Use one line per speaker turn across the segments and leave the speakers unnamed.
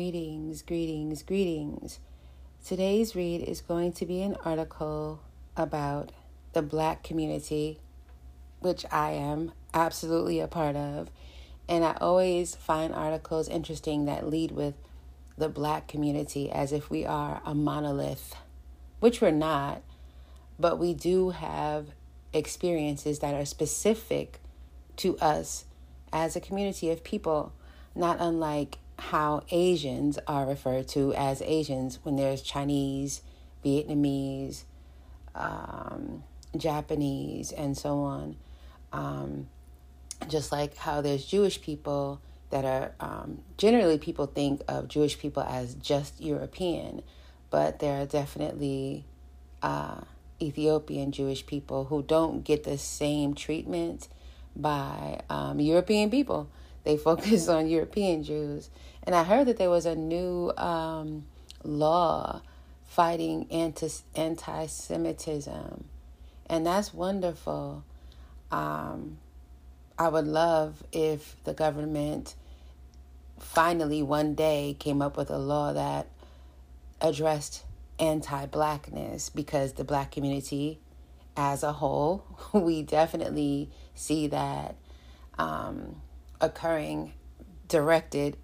Greetings, greetings, greetings. Today's read is going to be an article about the black community, which I am absolutely a part of. And I always find articles interesting that lead with the black community as if we are a monolith, which we're not, but we do have experiences that are specific to us as a community of people, not unlike how Asians are referred to as Asians when there's Chinese, Vietnamese, um, Japanese, and so on. Um, just like how there's Jewish people that are um, generally people think of Jewish people as just European, but there are definitely uh, Ethiopian Jewish people who don't get the same treatment by um, European people. They focus on European Jews. And I heard that there was a new um, law fighting anti Semitism. And that's wonderful. Um, I would love if the government finally one day came up with a law that addressed anti blackness because the black community as a whole, we definitely see that um, occurring directed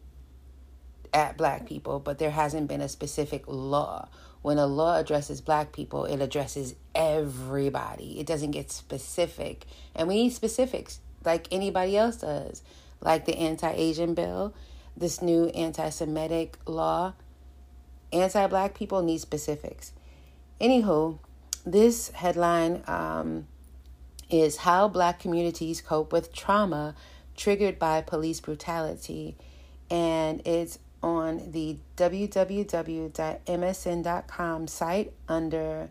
at black people, but there hasn't been a specific law. When a law addresses black people, it addresses everybody. It doesn't get specific. And we need specifics like anybody else does, like the anti Asian bill, this new anti Semitic law. Anti black people need specifics. Anywho, this headline um, is How Black Communities Cope with Trauma Triggered by Police Brutality. And it's on the www.msn.com site under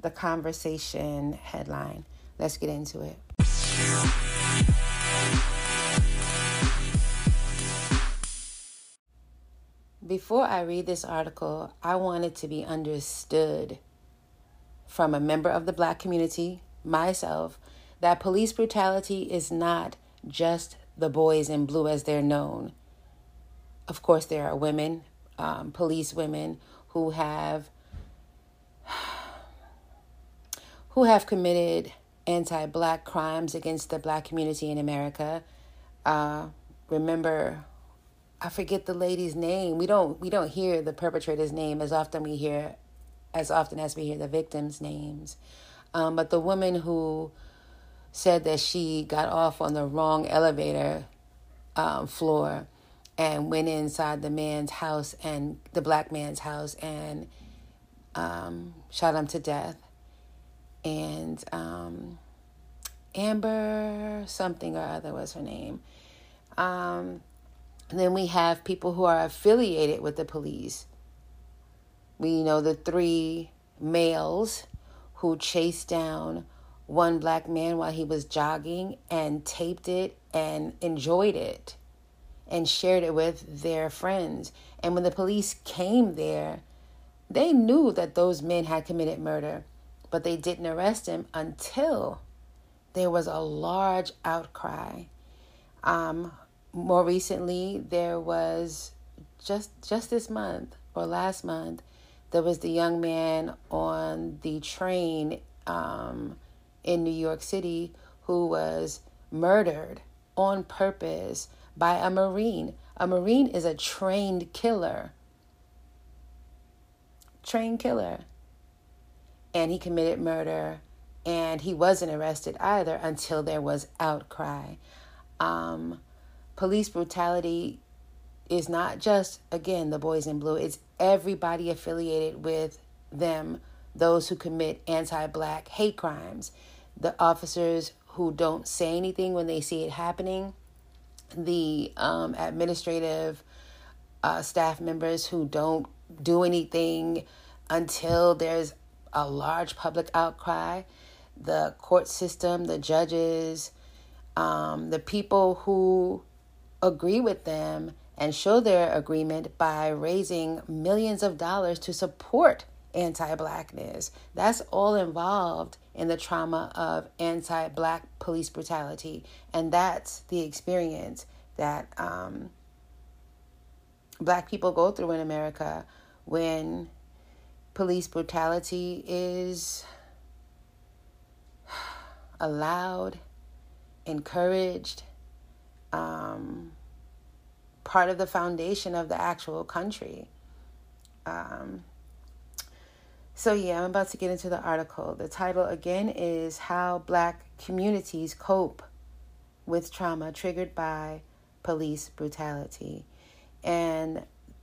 the conversation headline. Let's get into it. Before I read this article, I want it to be understood from a member of the black community, myself, that police brutality is not just the boys in blue as they're known. Of course, there are women, um, police women, who have who have committed anti-black crimes against the black community in America. Uh, remember, I forget the lady's name. We don't we don't hear the perpetrator's name as often we hear as often as we hear the victims' names. Um, but the woman who said that she got off on the wrong elevator um, floor and went inside the man's house and the black man's house and um, shot him to death. And um, Amber something or other was her name. Um, then we have people who are affiliated with the police. We know the three males who chased down one black man while he was jogging and taped it and enjoyed it and shared it with their friends. And when the police came there, they knew that those men had committed murder, but they didn't arrest him until there was a large outcry. Um, more recently, there was just just this month or last month, there was the young man on the train um, in New York City who was murdered on purpose by a Marine. A Marine is a trained killer. Trained killer. And he committed murder and he wasn't arrested either until there was outcry. Um, police brutality is not just, again, the boys in blue, it's everybody affiliated with them, those who commit anti black hate crimes, the officers who don't say anything when they see it happening the um, administrative uh, staff members who don't do anything until there's a large public outcry, the court system, the judges, um, the people who agree with them and show their agreement by raising millions of dollars to support anti blackness. That's all involved in the trauma of anti black police brutality. And that's the experience that um, black people go through in America when police brutality is allowed, encouraged, um, part of the foundation of the actual country. Um, so, yeah, I'm about to get into the article. The title again is How Black Communities Cope with Trauma Triggered by Police Brutality. And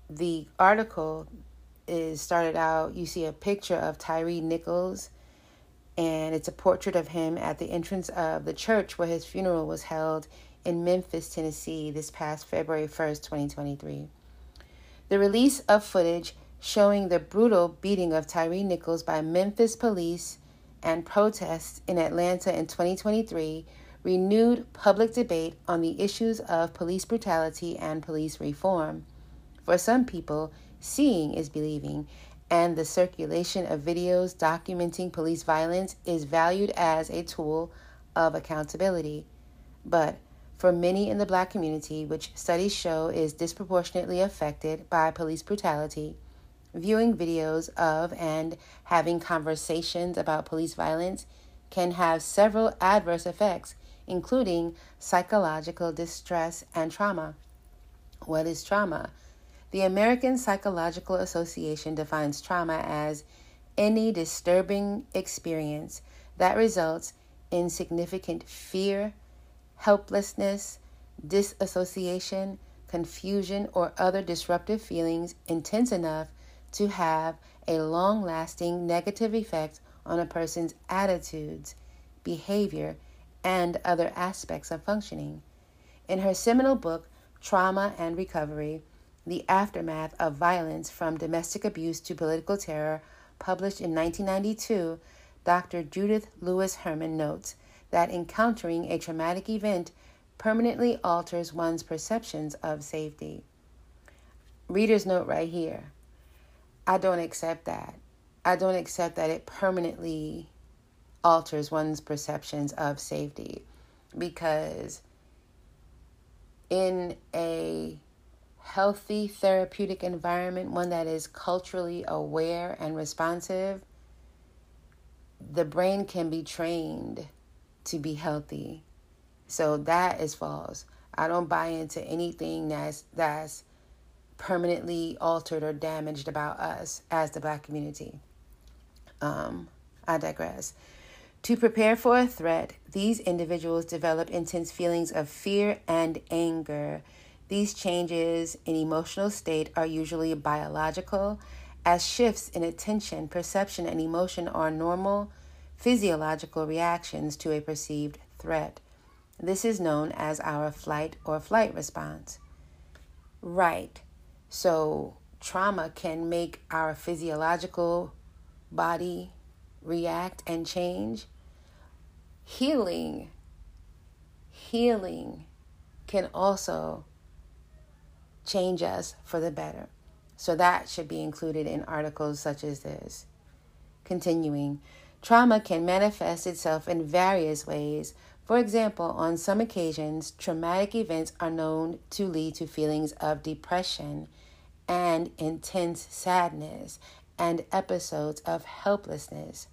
the article is started out, you see a picture of Tyre Nichols, and it's a portrait of him at the entrance of the church where his funeral was held in Memphis, Tennessee, this past February 1st, 2023. The release of footage showing the brutal beating of Tyre Nichols by Memphis police and protests in Atlanta in 2023 renewed public debate on the issues of police brutality and police reform. For some people, seeing is believing, and the circulation of videos documenting police violence is valued as a tool of accountability. But for many in the black community, which studies show is disproportionately affected by police brutality, Viewing videos of and having conversations about police violence can have several adverse effects, including psychological distress and trauma. What is trauma? The American Psychological Association defines trauma as any disturbing experience that results in significant fear, helplessness, disassociation, confusion, or other disruptive feelings intense enough to have a long lasting negative effect on a person's attitudes, behavior, and other aspects of functioning. In her seminal book, Trauma and Recovery The Aftermath of Violence from Domestic Abuse to Political Terror, published in 1992, Dr. Judith Lewis Herman notes that encountering a traumatic event permanently alters one's perceptions of safety. Reader's note right here I don't accept that. I don't accept that it permanently alters one's perceptions of safety because in a healthy therapeutic environment, one that is culturally aware and responsive, the brain can be trained to be healthy. So that is false. I don't buy into anything that's that's permanently altered or damaged about us as the black community. Um, I digress. To prepare for a threat, these individuals develop intense feelings of fear and anger. These changes in emotional state are usually biological, as shifts in attention, perception, and emotion are normal physiological reactions to a perceived threat. This is known as our fight or flight response. Right. So, trauma can make our physiological body react and change. Healing, healing can also change us for the better. So, that should be included in articles such as this. Continuing, trauma can manifest itself in various ways. For example, on some occasions, traumatic events are known to lead to feelings of depression and intense sadness and episodes of helplessness.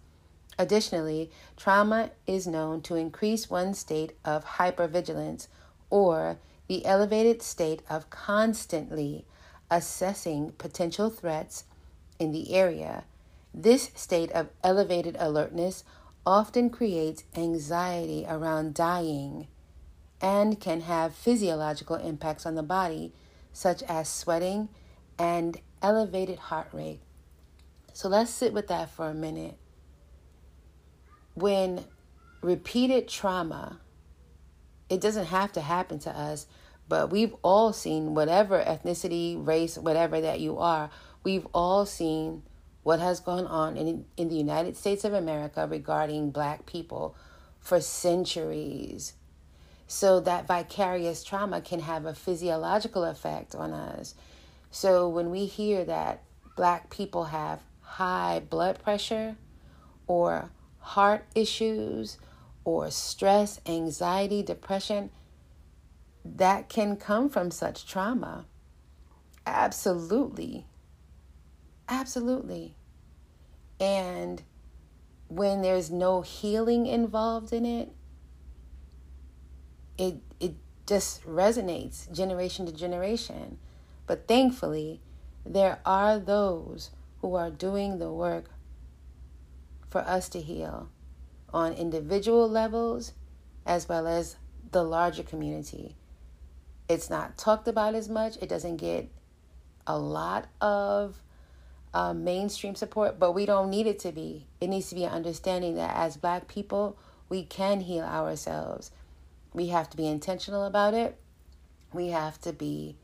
Additionally, trauma is known to increase one's state of hypervigilance or the elevated state of constantly assessing potential threats in the area. This state of elevated alertness often creates anxiety around dying and can have physiological impacts on the body, such as sweating and elevated heart rate. So let's sit with that for a minute. When repeated trauma, it doesn't have to happen to us, but we've all seen whatever ethnicity, race, whatever that you are, we've all seen what has gone on in, in the United States of America regarding black people for centuries. So that vicarious trauma can have a physiological effect on us. So when we hear that black people have high blood pressure or heart issues or stress, anxiety, depression, that can come from such trauma. Absolutely. Absolutely. And when there's no healing involved in it, it it just resonates generation to generation. But thankfully, there are those who are doing the work for us to heal on individual levels as well as the larger community. It's not talked about as much. It doesn't get a lot of uh, mainstream support, but we don't need it to be. It needs to be an understanding that as Black people, we can heal ourselves. We have to be intentional about it. We have to be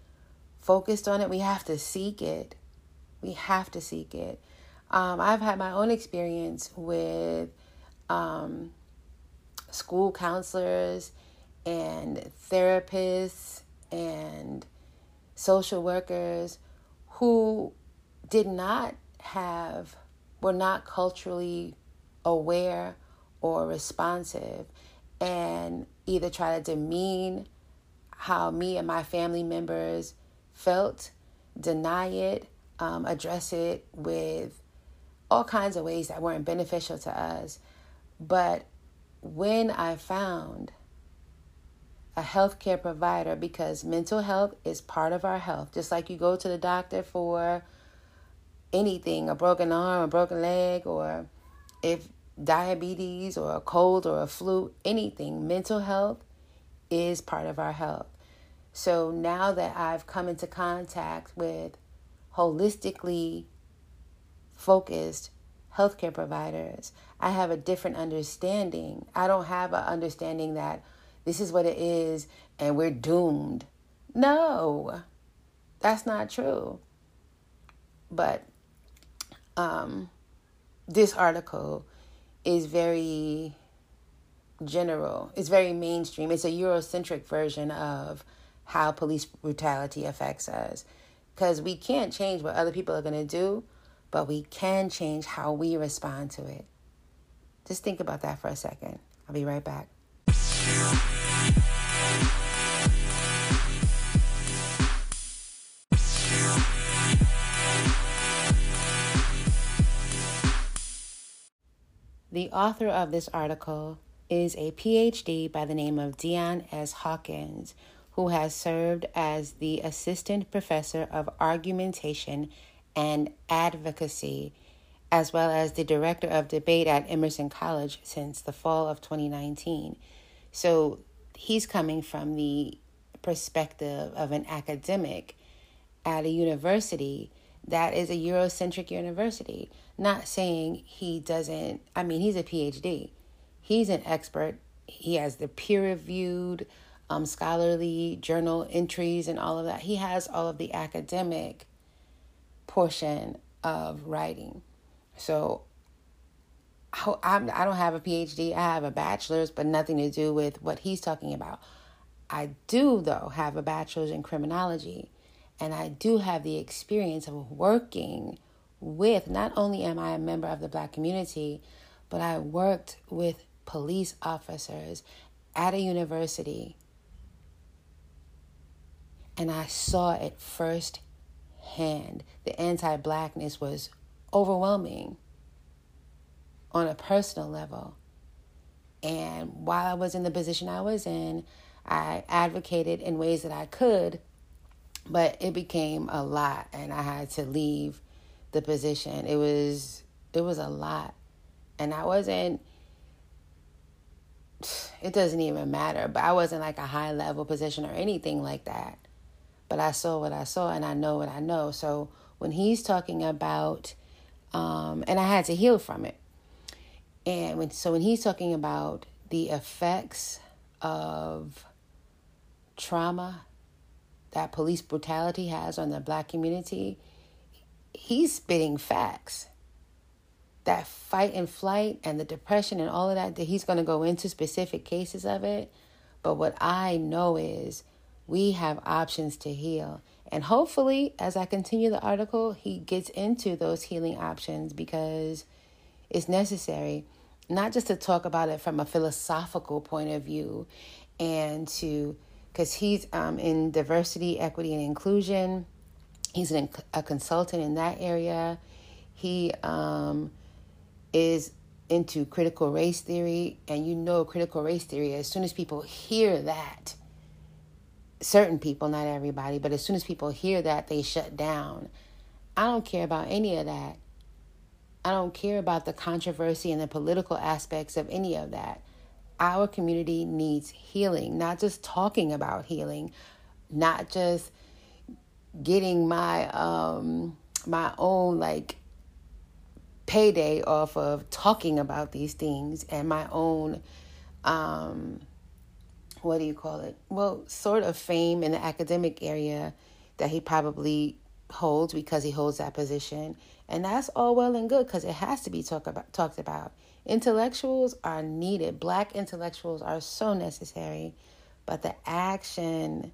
focused on it. We have to seek it. We have to seek it. Um, I've had my own experience with um, school counselors and therapists and social workers who did not have, were not culturally aware or responsive and either try to demean how me and my family members felt, deny it, um, address it with all kinds of ways that weren't beneficial to us. But when I found a healthcare provider, because mental health is part of our health, just like you go to the doctor for anything a broken arm, a broken leg, or if diabetes or a cold or a flu, anything, mental health is part of our health. So now that I've come into contact with holistically focused healthcare providers, I have a different understanding. I don't have an understanding that this is what it is and we're doomed. No, that's not true. But um, this article is very general, it's very mainstream. It's a Eurocentric version of how police brutality affects us. Because we can't change what other people are going to do, but we can change how we respond to it. Just think about that for a second. I'll be right back. The author of this article is a PhD by the name of Deion S. Hawkins, who has served as the Assistant Professor of Argumentation and Advocacy, as well as the Director of Debate at Emerson College since the fall of 2019. So he's coming from the perspective of an academic at a university that is a Eurocentric university. Not saying he doesn't, I mean, he's a PhD, he's an expert, he has the peer reviewed, um, scholarly journal entries and all of that. He has all of the academic portion of writing. So I'm, I don't have a PhD, I have a bachelor's, but nothing to do with what he's talking about. I do, though, have a bachelor's in criminology, and I do have the experience of working with not only am I a member of the black community, but I worked with police officers at a university and I saw it firsthand. The anti blackness was overwhelming on a personal level. And while I was in the position I was in, I advocated in ways that I could, but it became a lot and I had to leave the position. It was it was a lot. And I wasn't it doesn't even matter, but I wasn't like a high level position or anything like that. But I saw what I saw and I know what I know. So when he's talking about um and I had to heal from it. And when so when he's talking about the effects of trauma that police brutality has on the black community, he's spitting facts. That fight and flight and the depression and all of that, that he's going to go into specific cases of it. But what I know is we have options to heal. And hopefully, as I continue the article, he gets into those healing options because it's necessary, not just to talk about it from a philosophical point of view and to, because he's um, in diversity, equity, and inclusion He's an, a consultant in that area. He um, is into critical race theory, and you know critical race theory, as soon as people hear that, certain people, not everybody, but as soon as people hear that, they shut down. I don't care about any of that. I don't care about the controversy and the political aspects of any of that. Our community needs healing, not just talking about healing, not just getting my um my own like payday off of talking about these things and my own um what do you call it? Well sort of fame in the academic area that he probably holds because he holds that position. And that's all well and good because it has to be talk about, talked about. Intellectuals are needed. Black intellectuals are so necessary. But the action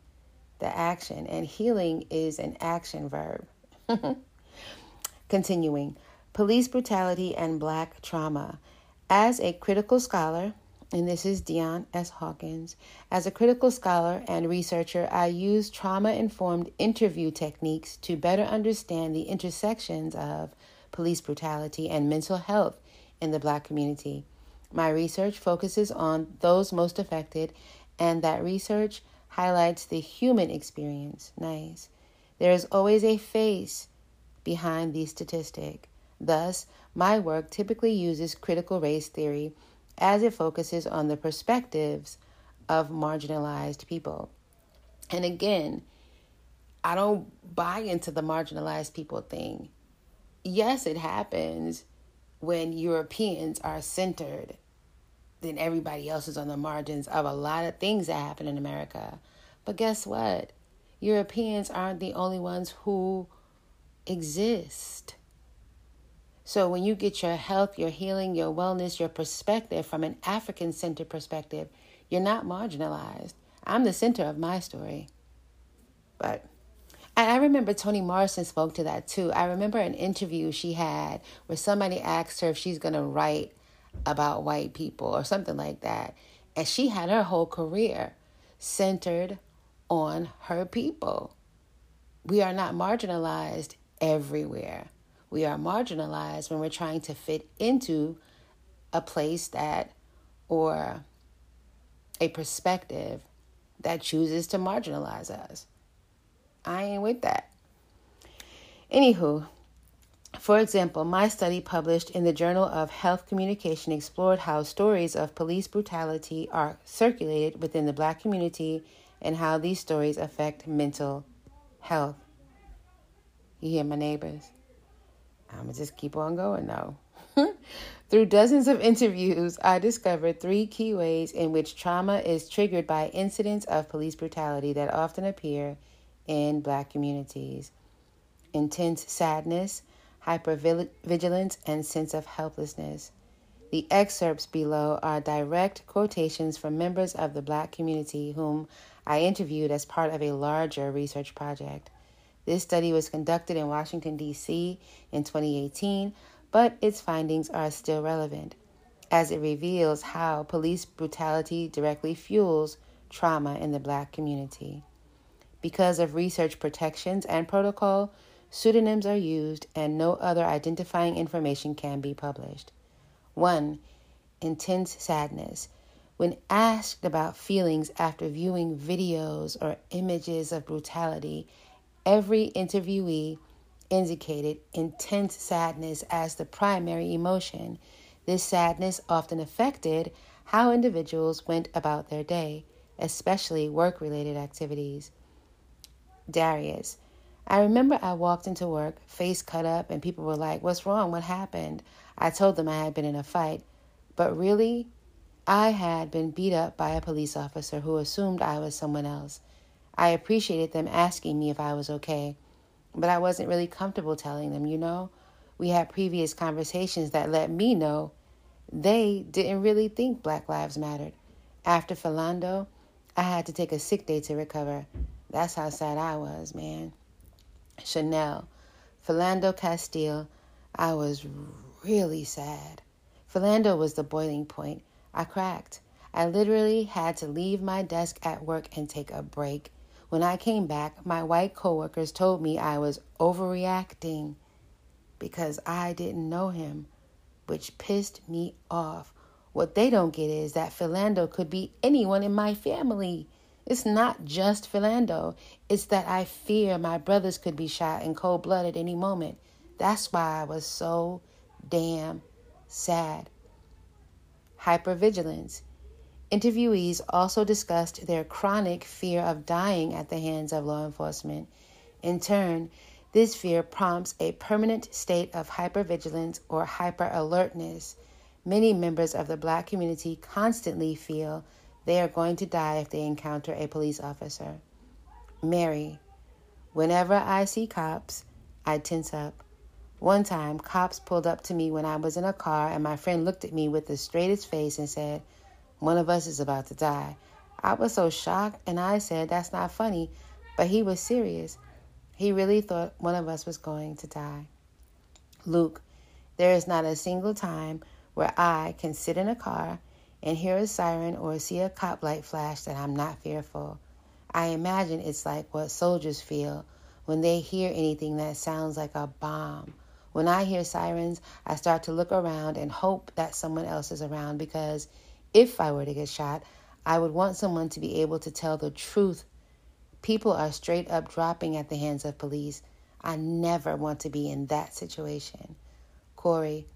the action and healing is an action verb. Continuing. Police Brutality and Black Trauma. As a critical scholar, and this is Deion S. Hawkins, as a critical scholar and researcher, I use trauma informed interview techniques to better understand the intersections of police brutality and mental health in the black community. My research focuses on those most affected, and that research highlights the human experience. Nice. There is always a face behind the statistic. Thus, my work typically uses critical race theory as it focuses on the perspectives of marginalized people. And again, I don't buy into the marginalized people thing. Yes, it happens when Europeans are centered, then everybody else is on the margins of a lot of things that happen in America. But guess what? Europeans aren't the only ones who exist. So when you get your health, your healing, your wellness, your perspective from an African centered perspective, you're not marginalized. I'm the center of my story. But I remember Toni Morrison spoke to that too. I remember an interview she had where somebody asked her if she's going to write about white people or something like that. And she had her whole career centered on her people. We are not marginalized everywhere we are marginalized when we're trying to fit into a place that or a perspective that chooses to marginalize us. I ain't with that. Anywho, for example, my study published in the Journal of Health Communication explored how stories of police brutality are circulated within the black community and how these stories affect mental health. You hear my neighbors? I'm going to just keep on going though. Through dozens of interviews, I discovered three key ways in which trauma is triggered by incidents of police brutality that often appear in black communities intense sadness, hypervigilance, and sense of helplessness. The excerpts below are direct quotations from members of the black community whom I interviewed as part of a larger research project. This study was conducted in Washington, D.C. in 2018, but its findings are still relevant as it reveals how police brutality directly fuels trauma in the black community. Because of research protections and protocol, pseudonyms are used and no other identifying information can be published. 1. Intense sadness. When asked about feelings after viewing videos or images of brutality, Every interviewee indicated intense sadness as the primary emotion. This sadness often affected how individuals went about their day, especially work related activities. Darius, I remember I walked into work, face cut up, and people were like, What's wrong? What happened? I told them I had been in a fight. But really, I had been beat up by a police officer who assumed I was someone else. I appreciated them asking me if I was okay, but I wasn't really comfortable telling them, you know. We had previous conversations that let me know they didn't really think Black Lives mattered. After Philando, I had to take a sick day to recover. That's how sad I was, man. Chanel, Philando Castile, I was really sad. Philando was the boiling point. I cracked. I literally had to leave my desk at work and take a break When I came back, my white coworkers told me I was overreacting because I didn't know him, which pissed me off. What they don't get is that Philando could be anyone in my family. It's not just Philando. It's that I fear my brothers could be shot in cold blood at any moment. That's why I was so damn sad. Hypervigilance. Interviewees also discussed their chronic fear of dying at the hands of law enforcement. In turn, this fear prompts a permanent state of hypervigilance or hyperalertness. Many members of the black community constantly feel they are going to die if they encounter a police officer. Mary, whenever I see cops, I tense up. One time, cops pulled up to me when I was in a car, and my friend looked at me with the straightest face and said, one of us is about to die. I was so shocked, and I said, That's not funny. But he was serious. He really thought one of us was going to die. Luke, there is not a single time where I can sit in a car and hear a siren or see a cop light flash that I'm not fearful. I imagine it's like what soldiers feel when they hear anything that sounds like a bomb. When I hear sirens, I start to look around and hope that someone else is around because if I were to get shot, I would want someone to be able to tell the truth. People are straight up dropping at the hands of police. I never want to be in that situation. Corey,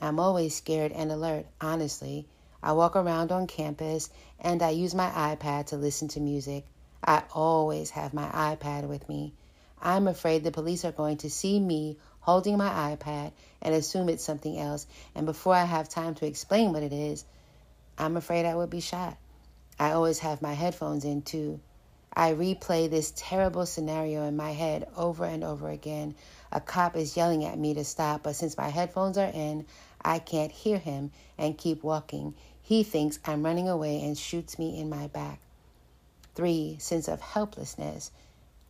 I'm always scared and alert, honestly. I walk around on campus and I use my iPad to listen to music. I always have my iPad with me. I'm afraid the police are going to see me holding my iPad and assume it's something else, and before I have time to explain what it is, I'm afraid I would be shot. I always have my headphones in too. I replay this terrible scenario in my head over and over again. A cop is yelling at me to stop, but since my headphones are in, I can't hear him and keep walking. He thinks I'm running away and shoots me in my back. Three, sense of helplessness.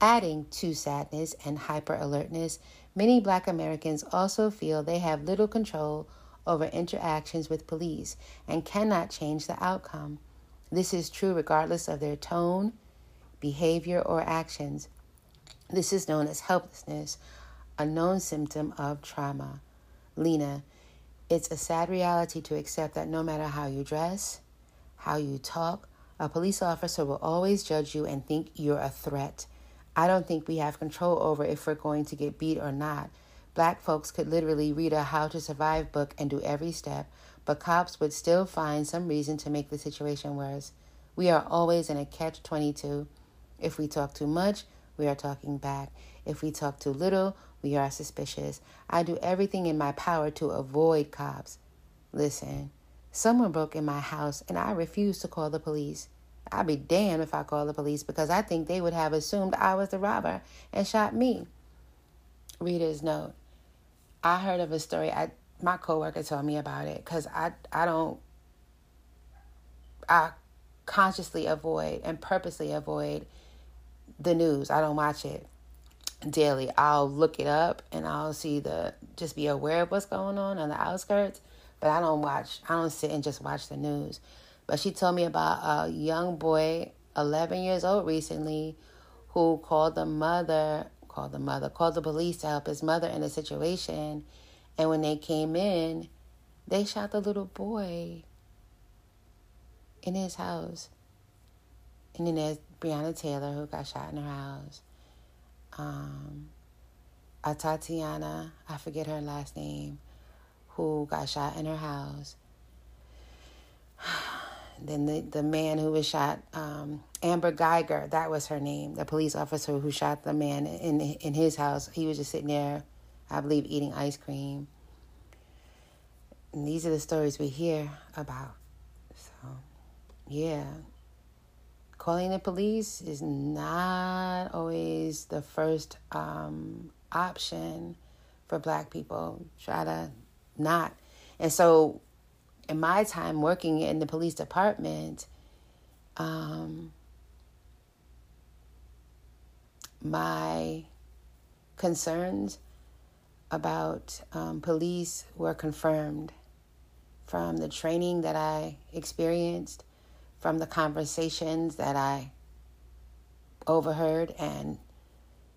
Adding to sadness and hyper alertness, many black Americans also feel they have little control over interactions with police and cannot change the outcome. This is true regardless of their tone, behavior, or actions. This is known as helplessness, a known symptom of trauma. Lena, it's a sad reality to accept that no matter how you dress, how you talk, a police officer will always judge you and think you're a threat. I don't think we have control over if we're going to get beat or not. Black folks could literally read a How to Survive book and do every step, but cops would still find some reason to make the situation worse. We are always in a catch 22. If we talk too much, we are talking back. If we talk too little, we are suspicious. I do everything in my power to avoid cops. Listen, someone broke in my house and I refuse to call the police. I'd be damned if I call the police because I think they would have assumed I was the robber and shot me. Reader's note I heard of a story. I my coworker told me about it because I I don't I consciously avoid and purposely avoid the news. I don't watch it daily. I'll look it up and I'll see the just be aware of what's going on on the outskirts, but I don't watch. I don't sit and just watch the news. But she told me about a young boy, 11 years old recently, who called the mother called the mother, called the police to help his mother in the situation. And when they came in, they shot the little boy in his house. And then there's Breonna Taylor who got shot in her house. Um, a Tatiana, I forget her last name, who got shot in her house. Then the, the man who was shot, um, Amber Guyger, that was her name, the police officer who shot the man in in his house. He was just sitting there, I believe, eating ice cream. And these are the stories we hear about. So, yeah. Calling the police is not always the first um, option for black people. Try to not. And so in my time working in the police department, um, my concerns about um, police were confirmed from the training that I experienced, from the conversations that I overheard and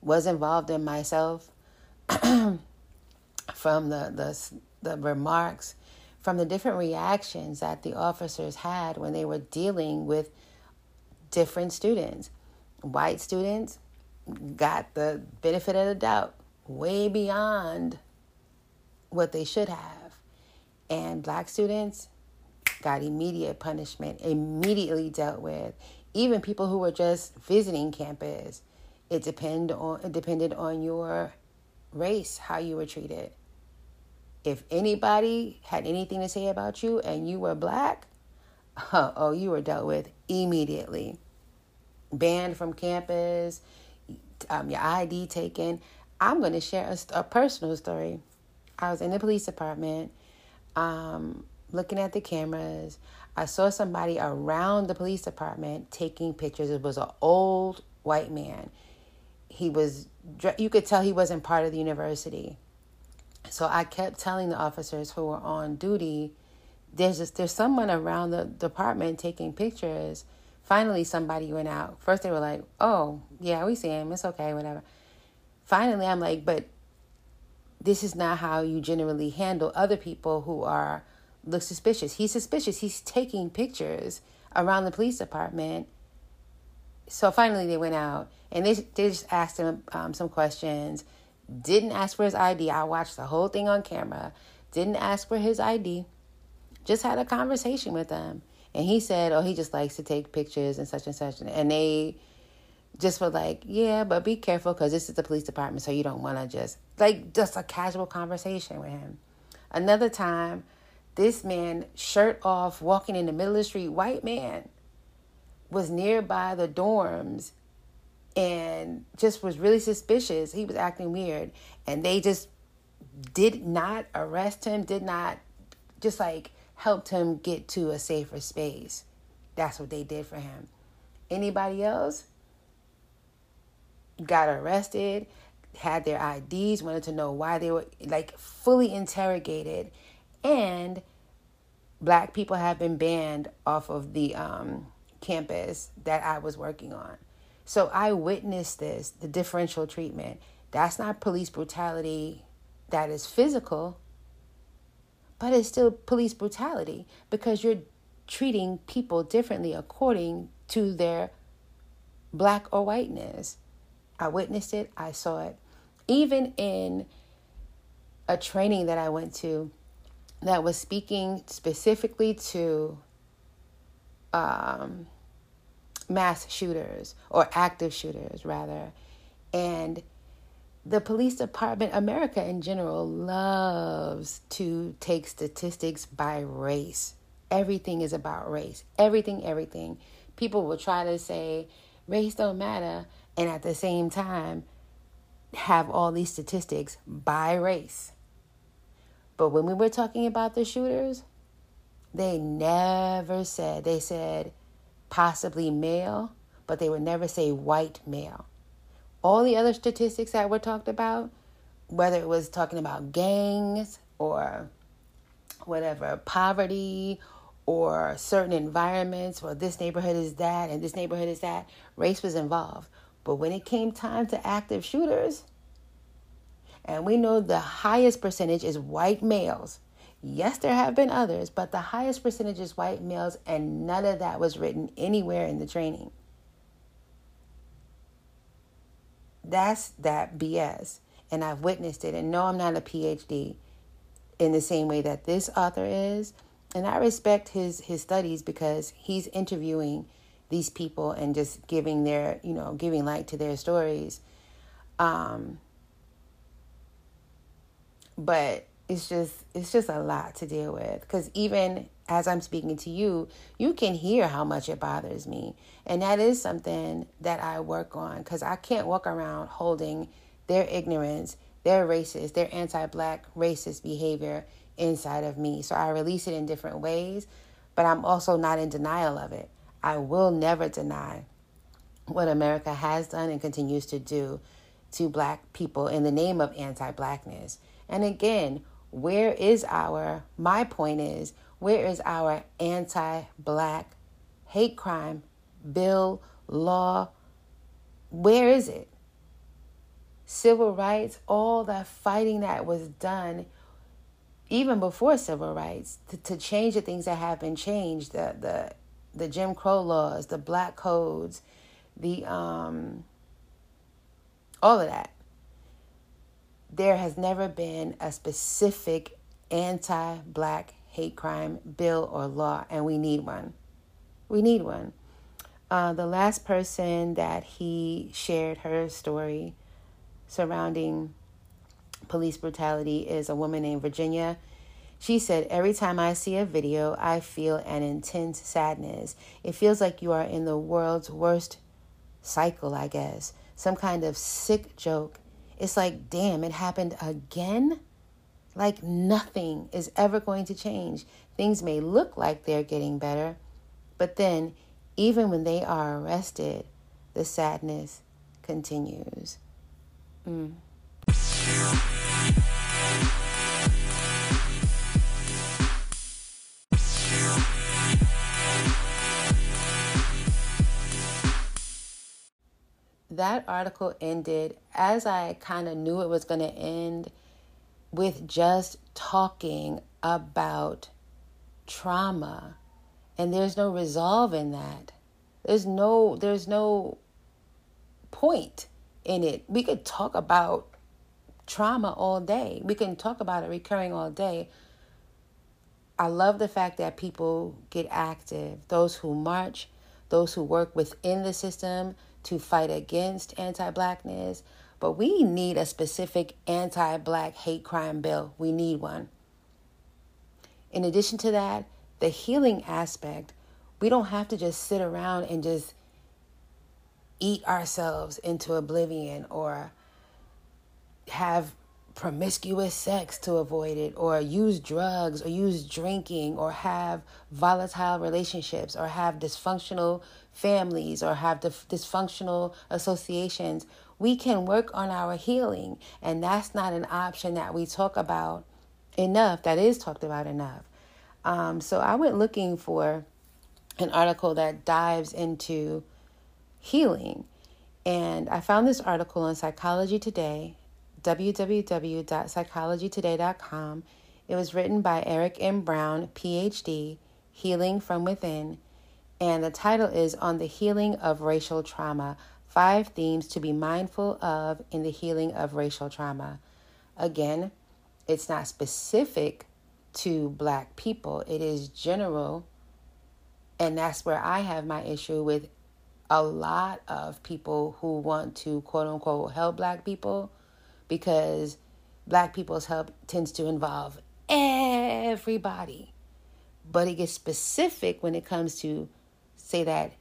was involved in myself from the, the the remarks from the different reactions that the officers had when they were dealing with different students. White students got the benefit of the doubt way beyond what they should have. And black students got immediate punishment, immediately dealt with. Even people who were just visiting campus, it depend on it depended on your race how you were treated. If anybody had anything to say about you and you were black, oh, you were dealt with immediately. Banned from campus, um, your ID taken. I'm going to share a, a, personal story. I was in the police department, um, looking at the cameras. I saw somebody around the police department taking pictures. It was an old white man. He was, you could tell he wasn't part of the university. So I kept telling the officers who were on duty, there's just, there's someone around the department taking pictures. Finally, somebody went out. First, they were like, "Oh, yeah, we see him. It's okay, whatever." Finally, I'm like, "But this is not how you generally handle other people who are look suspicious. He's suspicious. He's taking pictures around the police department." So finally, they went out and they they just asked him um, some questions didn't ask for his ID. I watched the whole thing on camera. Didn't ask for his ID. Just had a conversation with him. And he said, Oh, he just likes to take pictures and such and such. And they just were like, Yeah, but be careful because this is the police department. So you don't want to just, like, just a casual conversation with him. Another time, this man, shirt off, walking in the middle of the street, white man, was nearby the dorms and just was really suspicious. He was acting weird. And they just did not arrest him, did not just like helped him get to a safer space. That's what they did for him. Anybody else got arrested, had their IDs, wanted to know why they were like fully interrogated, and black people have been banned off of the um, campus that I was working on. So I witnessed this, the differential treatment. That's not police brutality that is physical, but it's still police brutality because you're treating people differently according to their black or whiteness. I witnessed it, I saw it. Even in a training that I went to that was speaking specifically to um, mass shooters or active shooters rather. And the police department america in general loves to take statistics by race. Everything is about race. Everything everything. People will try to say race don't matter and at the same time have all these statistics by race. But when we were talking about the shooters they never said they said possibly male, but they would never say white male. All the other statistics that were talked about, whether it was talking about gangs or whatever, poverty or certain environments, well, this neighborhood is that and this neighborhood is that, race was involved. But when it came time to active shooters, and we know the highest percentage is white males, Yes, there have been others, but the highest percentage is white males, and none of that was written anywhere in the training. That's that BS. And I've witnessed it. And no, I'm not a PhD in the same way that this author is. And I respect his his studies because he's interviewing these people and just giving their, you know, giving light to their stories. Um, but it's just it's just a lot to deal with. Because even as i'm speaking to you you can hear how much it bothers me. And that is something that i work on because i can't walk around holding their ignorance their racist their anti-black racist behavior inside of me. So i release it in different ways but i'm also not in denial of it. I will never deny what america has done and continues to do to black people in the name of anti-blackness. And again where is our, my point is, where is our anti black hate crime bill, law, where is it? Civil rights, all that fighting that was done even before civil rights to, to change the things that have been changed the the the Jim Crow laws, the black codes, the um all of that. There has never been a specific anti-black hate crime bill or law and we need one. We need one. Uh, the last person that he shared her story surrounding police brutality is a woman named Virginia. She said, Every time I see a video, I feel an intense sadness. It feels like you are in the world's worst cycle, I guess. Some kind of sick joke. It's like, damn, it happened again? Like nothing is ever going to change. Things may look like they're getting better, but then, even when they are arrested, the sadness continues. Mm. That article ended as I kind of knew it was going to end with just talking about trauma and there's no resolve in that there's no there's no point in it we could talk about trauma all day. We can talk about it recurring all day. I love the fact that people get active, those who march, those who work within the system to fight against anti blackness. But we need a specific anti black hate crime bill. We need one. In addition to that, the healing aspect, we don't have to just sit around and just eat ourselves into oblivion or have promiscuous sex to avoid it, or use drugs, or use drinking, or have volatile relationships, or have dysfunctional families, or have dif- dysfunctional associations. We can work on our healing, and that's not an option that we talk about enough, that is talked about enough. Um, so I went looking for an article that dives into healing. And I found this article on Psychology Today www.psychologytoday.com. It was written by Eric M. Brown, PhD, Healing from Within, and the title is On the Healing of Racial Trauma Five Themes to Be Mindful of in the Healing of Racial Trauma. Again, it's not specific to black people, it is general. And that's where I have my issue with a lot of people who want to quote unquote help black people because black people's help tends to involve everybody. But it gets specific when it comes to, say, that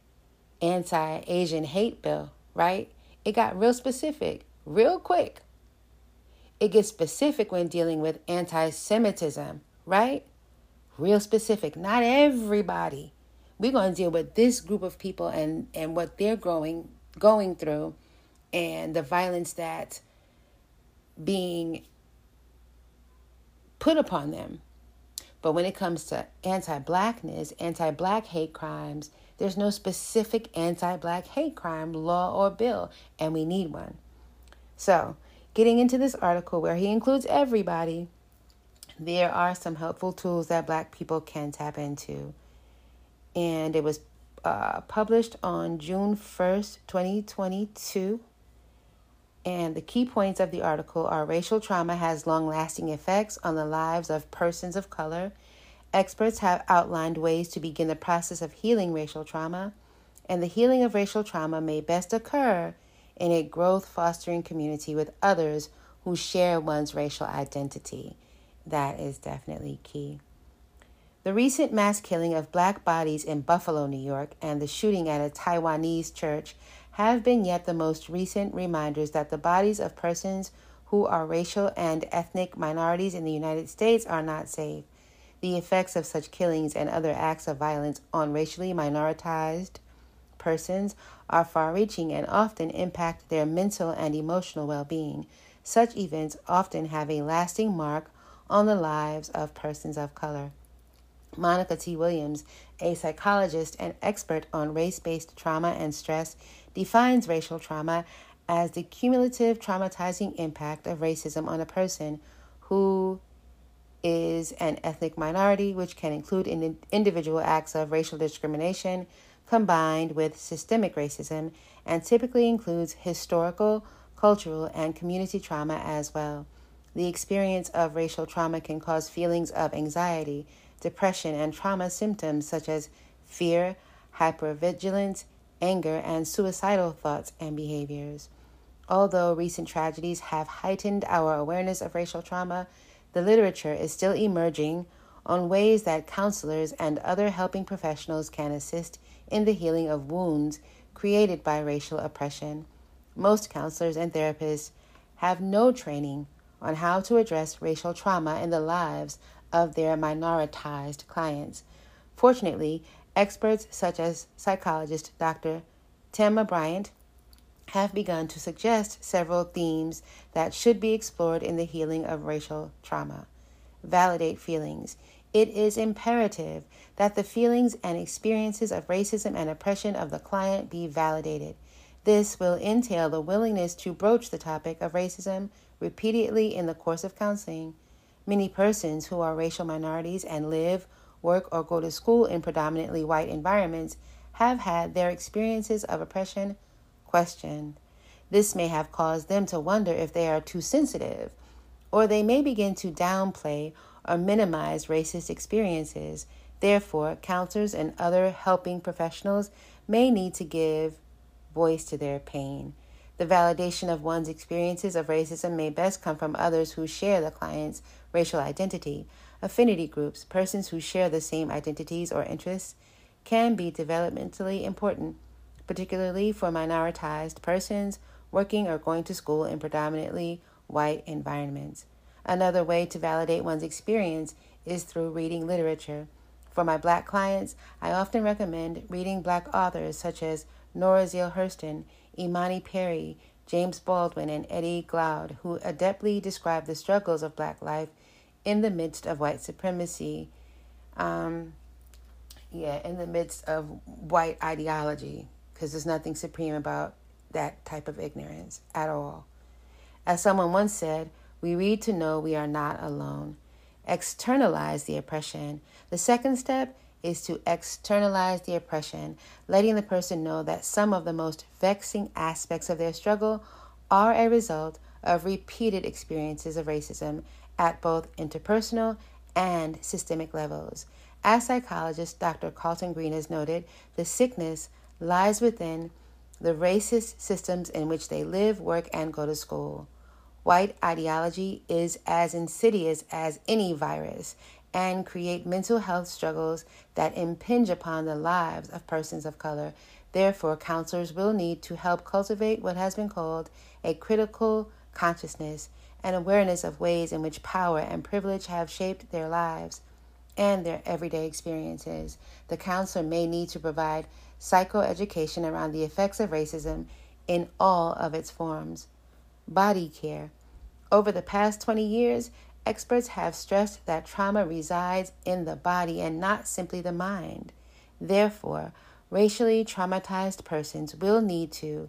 anti Asian hate bill, right? It got real specific, real quick. It gets specific when dealing with anti Semitism, right? Real specific. Not everybody. We're going to deal with this group of people and, and what they're growing, going through and the violence that being put upon them. But when it comes to anti blackness, anti black hate crimes, there's no specific anti black hate crime law or bill, and we need one. So, getting into this article where he includes everybody, there are some helpful tools that black people can tap into. And it was uh, published on June 1st, 2022 and the key points of the article are racial trauma has long lasting effects on the lives of persons of color. Experts have outlined ways to begin the process of healing racial trauma, and the healing of racial trauma may best occur in a growth fostering community with others who share one's racial identity. That is definitely key. The recent mass killing of black bodies in Buffalo, New York, and the shooting at a Taiwanese church have been yet the most recent reminders that the bodies of persons who are racial and ethnic minorities in the United States are not safe. The effects of such killings and other acts of violence on racially minoritized persons are far reaching and often impact their mental and emotional well being. Such events often have a lasting mark on the lives of persons of color. Monica T. Williams, a psychologist and expert on race based trauma and stress, defines racial trauma as the cumulative traumatizing impact of racism on a person who is an ethnic minority, which can include in individual acts of racial discrimination combined with systemic racism, and typically includes historical, cultural, and community trauma as well. The experience of racial trauma can cause feelings of anxiety, depression, and trauma symptoms such as fear, hypervigilance, anger, and suicidal thoughts and behaviors. Although recent tragedies have heightened our awareness of racial trauma, the literature is still emerging on ways that counselors and other helping professionals can assist in the healing of wounds created by racial oppression. Most counselors and therapists have no training on how to address racial trauma in the lives of their minoritized clients. Fortunately, experts such as psychologist Dr. Thema Bryant have begun to suggest several themes that should be explored in the healing of racial trauma. Validate feelings. It is imperative that the feelings and experiences of racism and oppression of the client be validated. This will entail the willingness to broach the topic of racism repeatedly in the course of counseling. Many persons who are racial minorities and live, work, or go to school in predominantly white environments have had their experiences of oppression questioned. This may have caused them to wonder if they are too sensitive, or they may begin to downplay or minimize racist experiences. Therefore, counselors and other helping professionals may need to give voice to their pain. The validation of one's experiences of racism may best come from others who share the client's racial identity. Affinity groups, persons who share the same identities or interests, can be developmentally important, particularly for minoritized persons working or going to school in predominantly white environments. Another way to validate one's experience is through reading literature. For my black clients, I often recommend reading black authors such as Zora Neale Hurston, Imani Perry, James Baldwin, and Eddie Glaude, who adeptly describe the struggles of black life in the midst of white supremacy. Um, yeah, in the midst of white ideology, because there's nothing supreme about that type of ignorance at all. As someone once said, we read to know we are not alone. Externalize the oppression. The second step is to externalize the oppression, letting the person know that some of the most vexing aspects of their struggle are a result of repeated experiences of racism at both interpersonal and systemic levels. As psychologist Dr. Carlton Green has noted, the sickness lies within the racist systems in which they live, work, and go to school. White ideology is as insidious as any virus and create mental health struggles that impinge upon the lives of persons of color. Therefore, counselors will need to help cultivate what has been called a critical consciousness and awareness of ways in which power and privilege have shaped their lives and their everyday experiences. The counselor may need to provide psychoeducation around the effects of racism in all of its forms. Body care. Over the past 20 years, experts have stressed that trauma resides in the body and not simply the mind. Therefore, racially traumatized persons will need to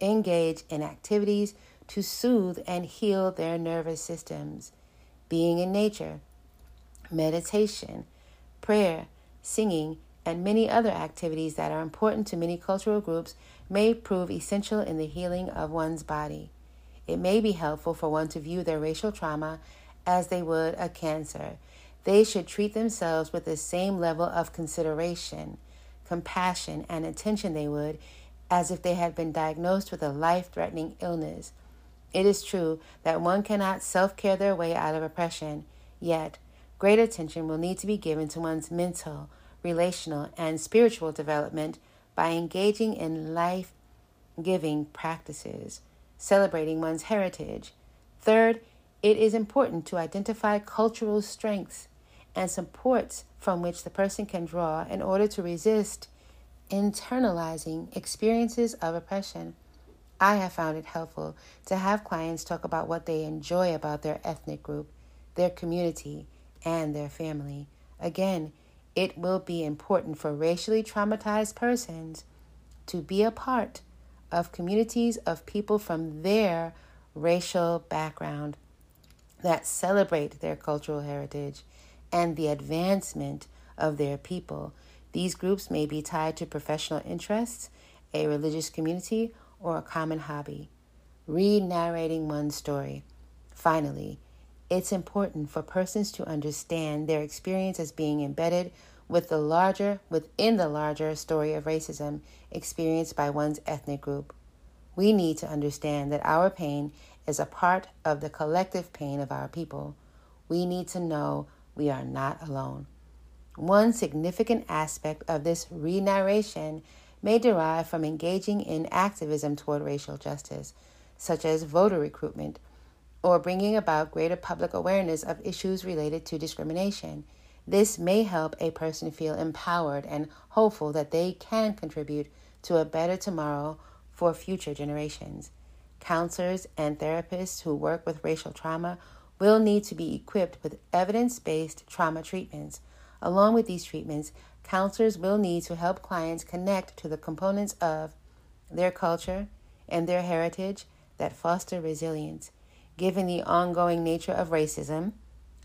engage in activities to soothe and heal their nervous systems, being in nature, meditation, prayer, singing, and many other activities that are important to many cultural groups may prove essential in the healing of one's body. It may be helpful for one to view their racial trauma as they would a cancer. They should treat themselves with the same level of consideration, compassion, and attention they would as if they had been diagnosed with a life threatening illness. It is true that one cannot self care their way out of oppression, yet, great attention will need to be given to one's mental, relational, and spiritual development by engaging in life giving practices celebrating one's heritage. Third, it is important to identify cultural strengths and supports from which the person can draw in order to resist internalizing experiences of oppression. I have found it helpful to have clients talk about what they enjoy about their ethnic group, their community, and their family. Again, it will be important for racially traumatized persons to be a part of communities of people from their racial background that celebrate their cultural heritage and the advancement of their people. These groups may be tied to professional interests, a religious community, or a common hobby. Read narrating one's story. Finally, it's important for persons to understand their experience as being embedded with the larger within the larger story of racism experienced by one's ethnic group. We need to understand that our pain is a part of the collective pain of our people. We need to know we are not alone. One significant aspect of this re-narration may derive from engaging in activism toward racial justice, such as voter recruitment, or bringing about greater public awareness of issues related to discrimination. This may help a person feel empowered and hopeful that they can contribute to a better tomorrow for future generations. Counselors and therapists who work with racial trauma will need to be equipped with evidence based trauma treatments. Along with these treatments, counselors will need to help clients connect to the components of their culture and their heritage that foster resilience. Given the ongoing nature of racism,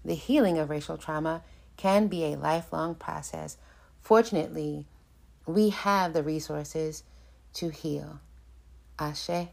the healing of racial trauma can be a lifelong process. Fortunately, we have the resources to heal. Ashe.